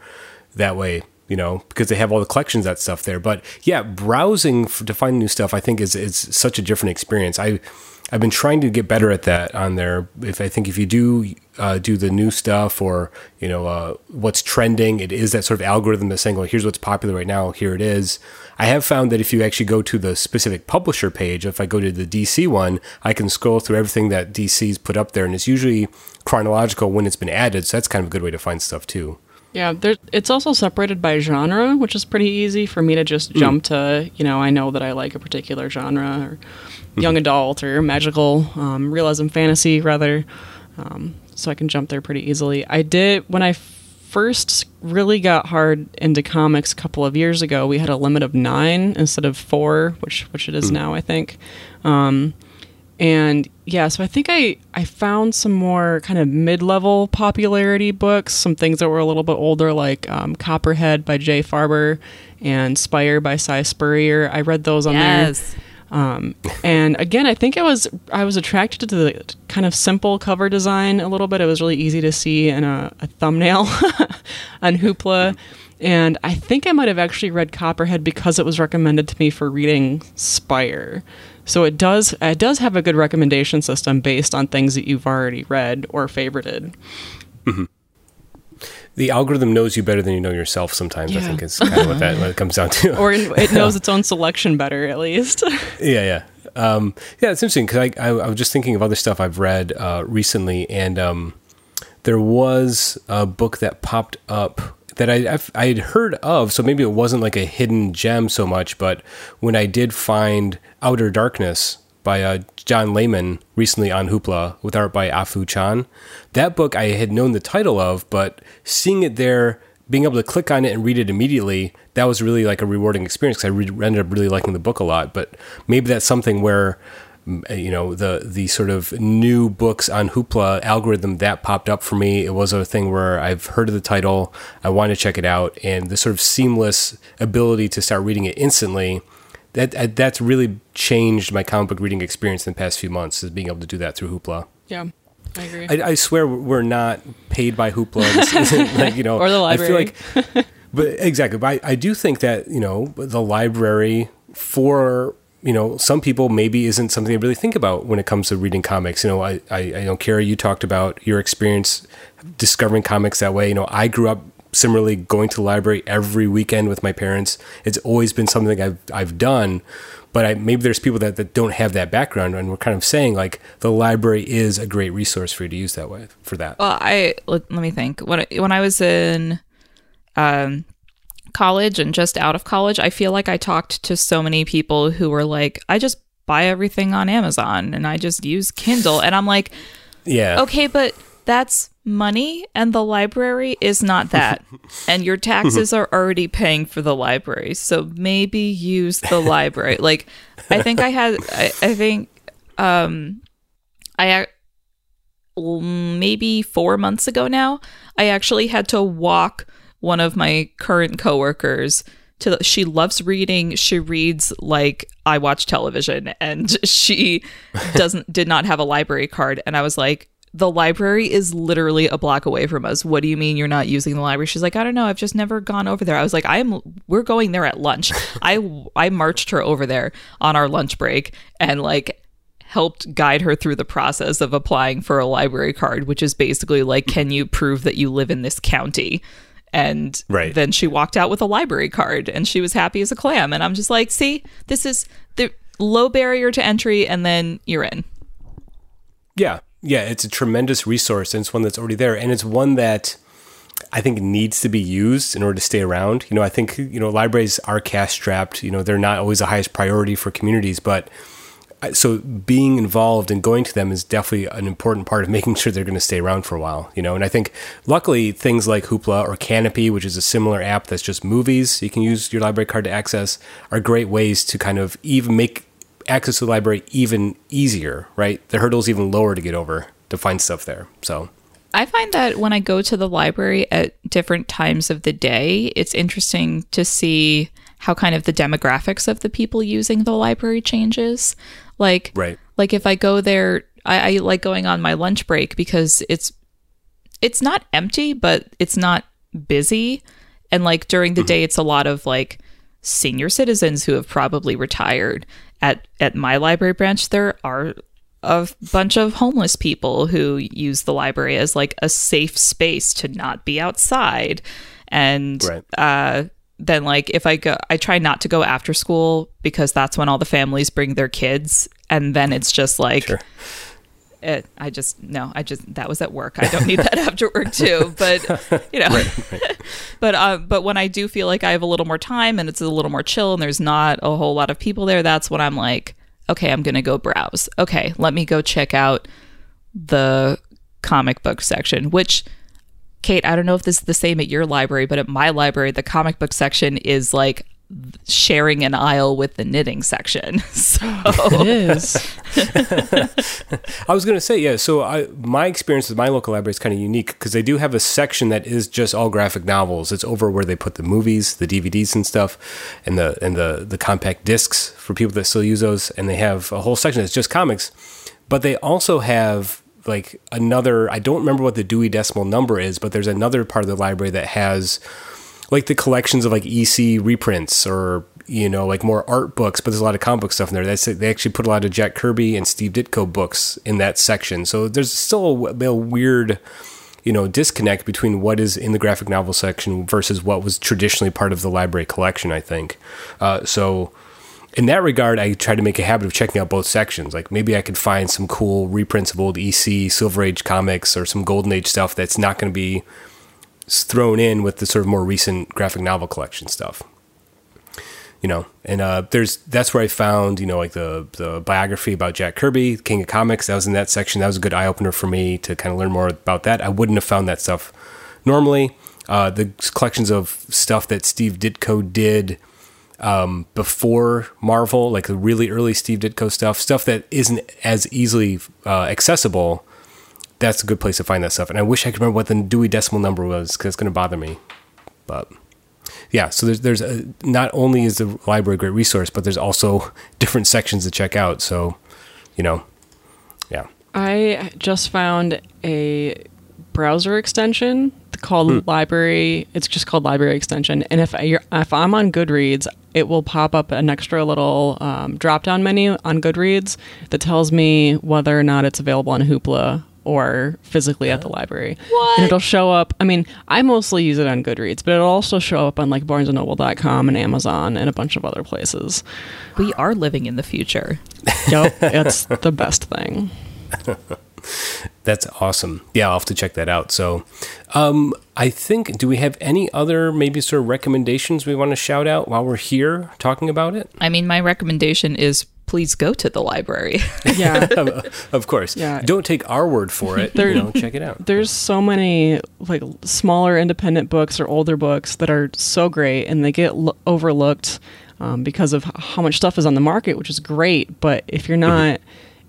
that way you know because they have all the collections that stuff there. But yeah browsing f to find new stuff i think is is such a different experience. I i've been trying to get better at that on there. If i think if you do uh, do the new stuff or you know uh, what's trending it is that sort of algorithm that's saying well here's what's popular right now here it is. I have found that if you actually go to the specific publisher page if i go to the dc one i can scroll through everything that dc's put up there and it's usually chronological when it's been added so that's kind of a good way to find stuff too Yeah, there, it's also separated by genre, which is pretty easy for me to just jump to. You know, I know that I like a particular genre, or young adult, or magical, um, realism, fantasy, rather. Um, so I can jump there pretty easily. I did when I first really got hard into comics a couple of years ago. We had a limit of nine instead of four, which which it is now, I think. Um, and yeah, so I think I I found some more kind of mid level popularity books, some things that were a little bit older, like um, Copperhead by Jay Faerber and Spire by Si Spurrier. I read those on there. Um, and again, I think I was I was attracted to the kind of simple cover design a little bit. It was really easy to see in a, a thumbnail on Hoopla. And I think I might have actually read Copperhead because it was recommended to me for reading Spire. So it does it does have a good recommendation system based on things that you've already read or favorited. the algorithm knows you better than you know yourself sometimes i think is kind of what that what it comes down to Or it knows its own selection better, at least. Yeah, yeah, um, yeah. It's interesting because I, I, I was just thinking of other stuff I've read uh, recently, and um, there was a book that popped up that I I've, had heard of. So maybe it wasn't like a hidden gem so much, but when I did find Outer Darkness by uh, John Layman recently on Hoopla with art by Afu Chan, that book I had known the title of, but seeing it there being able to click on it and read it immediately, that was really like a rewarding experience I re- ended up really liking the book a lot. But maybe that's something where, Eh, you know, the the sort of new books on Hoopla algorithm that popped up for me. It was a thing where I've heard of the title, I want to check it out, and the sort of seamless ability to start reading it instantly. That that- that's really changed my comic book reading experience in the past few months. Is being able to do that through Hoopla. yeah, I agree. I, I swear we're not paid by Hoopla. This isn't like you know, Or the library. I feel like, but exactly. But I, I do think that you know the library for you know some people maybe isn't something they really think about when it comes to reading comics. You know, I I, I know Kara, you talked about your experience discovering comics that way. You know, I grew up similarly going to the library every weekend with my parents. It's always been something I've I've done. But I, maybe there's people that, that don't have that background, and we're kind of saying like the library is a great resource for you to use that way for that. Well, I let, let me think. When when I was in um, college and just out of college, I feel like I talked to so many people who were like, "I just buy everything on Amazon and I just use Kindle," and I'm like, yeah, okay, but that's money and the library is not that. and your taxes are already paying for the library. So maybe use the library. like I think I had I, I think um I maybe 4 months ago now, I actually had to walk one of my current coworkers to the, she loves reading she reads like i watch television and she doesn't did not have a library card and i was like the library is literally a block away from us. What do you mean you're not using the library? She's like, I don't know. I've just never gone over there. I was like, I am. We're going there at lunch. I I marched her over there on our lunch break and like helped guide her through the process of applying for a library card, which is basically like, can you prove that you live in this county? And right. then she walked out with a library card and she was happy as a clam. And I'm just like, see, this is the low barrier to entry, and then you're in. Yeah. Yeah. It's a tremendous resource and it's one that's already there. And it's one that I think needs to be used in order to stay around. You know, I think, you know, libraries are cash strapped. You know, they're not always the highest priority for communities, but so being involved and going to them is definitely an important part of making sure they're going to stay around for a while, you know. And I think luckily things like Hoopla or Canopy, which is a similar app that's just movies you can use your library card to access, are great ways to kind of even make access to the library even easier, right? The hurdle's even lower to get over to find stuff there. So I find that when I go to the library at different times of the day, it's interesting to see how kind of the demographics of the people using the library changes. Like, right. like if I go there, I, I like going on my lunch break because it's it's not empty, but it's not busy. And like during the mm-hmm. day, it's a lot of like senior citizens who have probably retired. At at my library branch, there are a bunch of homeless people who use the library as like a safe space to not be outside. And right. uh, then like if I go I try not to go after school because that's when all the families bring their kids and then it's just like sure. it I just no, I just that was at work. I don't need that after work too. But you know right, right. but uh, but when I do feel like I have a little more time and it's a little more chill and there's not a whole lot of people there, that's when I'm like, okay, I'm gonna go browse. Okay, let me go check out the comic book section, which Kate, I don't know if this is the same at your library, but at my library, the comic book section is like sharing an aisle with the knitting section. So it is. I was going to say, yeah. So I, my experience with my local library is kind of unique because they do have a section that is just all graphic novels. It's over where they put the movies, the DVDs and stuff, and the and the the compact discs for people that still use those. And they have a whole section that's just comics, but they also have like another I don't remember what the Dewey Decimal number is, but there's another part of the library that has like the collections of like EC reprints or you know like more art books, but there's a lot of comic book stuff in there. That's they actually put a lot of Jack Kirby and Steve Ditko books in that section. So there's still a, a weird you know disconnect between what is in the graphic novel section versus what was traditionally part of the library collection. I think uh, so in that regard, I try to make a habit of checking out both sections. Like maybe I could find some cool reprints of old EC, Silver Age comics, or some Golden Age stuff that's not going to be thrown in with the sort of more recent graphic novel collection stuff. You know, and uh, there's that's where I found you know like the the biography about Jack Kirby, King of Comics. That was in that section. That was a good eye opener for me to kind of learn more about that. I wouldn't have found that stuff normally. Uh, the collections of stuff that Steve Ditko did um, before Marvel, like the really early Steve Ditko stuff, stuff that isn't as easily uh, accessible. That's a good place to find that stuff. And I wish I could remember what the Dewey Decimal number was because it's going to bother me. But yeah, so there's there's a, not only is the library a great resource, but there's also different sections to check out. So you know, yeah. I just found a browser extension called hmm. library it's just called library extension and if you're if i'm on goodreads it will pop up an extra little um, drop down menu on goodreads that tells me whether or not it's available on hoopla or physically at the library what? and it'll show up i mean i mostly use it on goodreads but it'll also show up on like barnesandnoble.com and amazon and a bunch of other places we are living in the future yep it's the best thing That's awesome. Yeah, I'll have to check that out. So, um, I think, do we have any other maybe sort of recommendations we want to shout out while we're here talking about it? I mean, my recommendation is please go to the library. Yeah. of course. Yeah. Don't take our word for it. There- you know, check it out. There's so many like smaller independent books or older books that are so great and they get l- overlooked um, because of how much stuff is on the market, which is great. But if you're not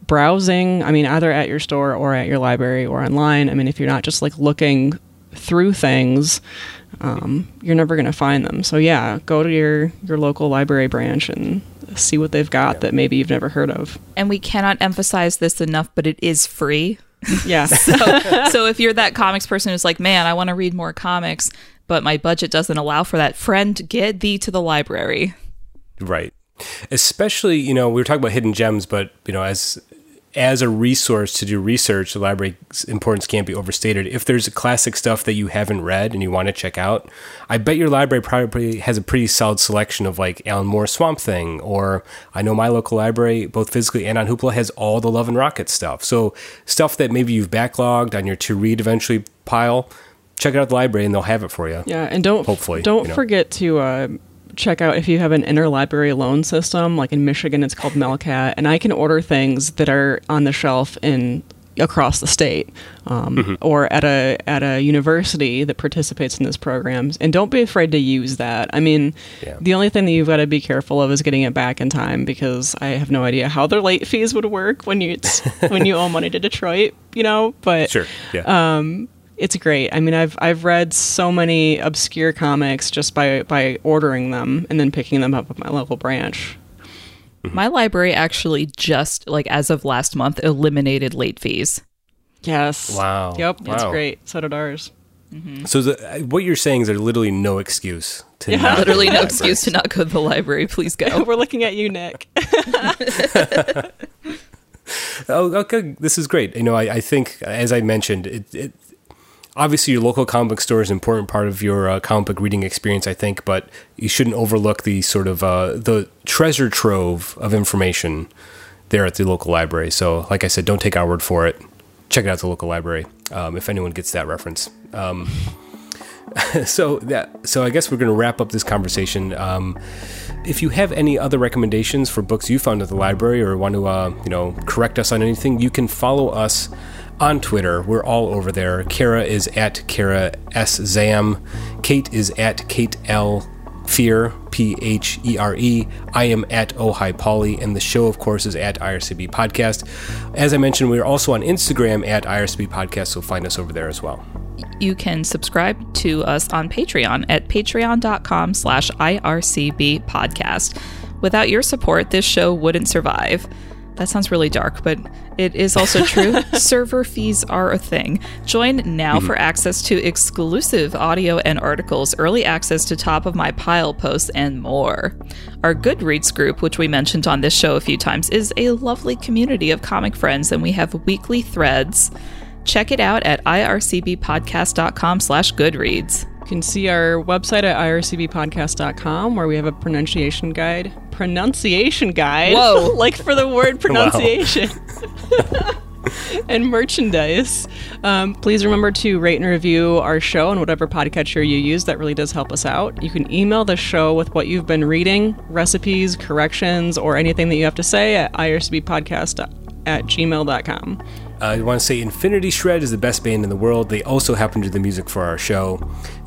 browsing, I mean, either at your store or at your library or online, I mean, if you're not just like looking through things, um, you're never going to find them. So yeah, go to your your local library branch and see what they've got that maybe you've never heard of. and we cannot emphasize this enough, but it is free. Yeah. So, so if you're that comics person who's like, man, I want to read more comics, but my budget doesn't allow for that, friend, get thee to the library. Right. Especially, you know, we were talking about hidden gems, but you know, as as a resource to do research, the library's importance can't be overstated. If there's classic stuff that you haven't read and you want to check out, I bet your library probably has a pretty solid selection of like Alan Moore Swamp Thing, or I know my local library, both physically and on Hoopla, has all the Love and Rocket stuff. So stuff that maybe you've backlogged on your to read eventually pile, check it out the library and they'll have it for you. Yeah, and don't Hopefully, don't you know. forget to uh, check out if you have an interlibrary loan system. Like in Michigan, it's called MeLCat, and I can order things that are on the shelf in across the state um, Mm-hmm. or at a at a university that participates in this program and don't be afraid to use that i mean Yeah. the only thing that you've got to be careful of is getting it back in time because i have no idea how their late fees would work when you when you owe money to detroit you know but Sure. Yeah. It's great. I mean, I've I've read so many obscure comics just by by ordering them and then picking them up at my local branch. Mm-hmm. My library actually just, like, as of last month, eliminated late fees. Yes. Wow. Yep. That's Wow. great. So did ours. Mm-hmm. So the, uh, what you're saying is there's literally no excuse to Yeah. not go Literally to no the excuse to not go to the library. Please go. We're looking at you, Nick. Oh, okay. This is great. You know, I, I think as I mentioned, it, it obviously your local comic book store is an important part of your uh, comic book reading experience. I think, but you shouldn't overlook the sort of uh, the treasure trove of information there at the local library. So, like I said, don't take our word for it. Check it out at the local library um, if anyone gets that reference. Um, so that so I guess we're going to wrap up this conversation. Um, if you have any other recommendations for books you found at the library or want to uh, you know correct us on anything, you can follow us on Twitter. We're all over there. Kara is at Kara S Zam. Kate is at Kate L. Fear, P H E R E. I am at Oh Hi Polly, and the show, of course, is at IRCB Podcast. As I mentioned, we are also on Instagram at IRCB Podcast, so find us over there as well. you can subscribe to us on Patreon at patreon.com slash IRCB podcast. Without your support, this show wouldn't survive. That sounds really dark, but it is also true. Server fees are a thing. Join now mm-hmm. for access to exclusive audio and articles, early access to top of my pile posts, and more. Our Goodreads group, which we mentioned on this show a few times, is a lovely community of comic friends, and we have weekly threads. Check it out at ircbpodcast.com slash goodreads. You can see our website at ircbpodcast.com where we have a pronunciation guide. Pronunciation guide? Whoa. like for the word pronunciation. and merchandise. Um, please remember to rate and review our show on whatever podcatcher you use. That really does help us out. You can email the show with what you've been reading, recipes, corrections, or anything that you have to say at ircbpodcast at gmail.com. I want to say Infinity Shred is the best band in the world. They also happen to do the music for our show.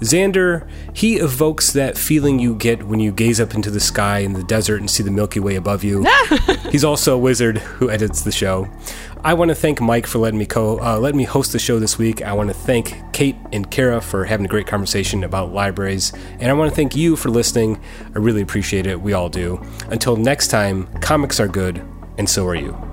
Xander, he evokes that feeling you get when you gaze up into the sky in the desert and see the Milky Way above you. He's also a wizard who edits the show. I want to thank Mike for letting me co uh, letting me host the show this week. I want to thank Kate and Kara for having a great conversation about libraries, and I want to thank you for listening. I really appreciate it. We all do. Until next time, comics are good, and so are you.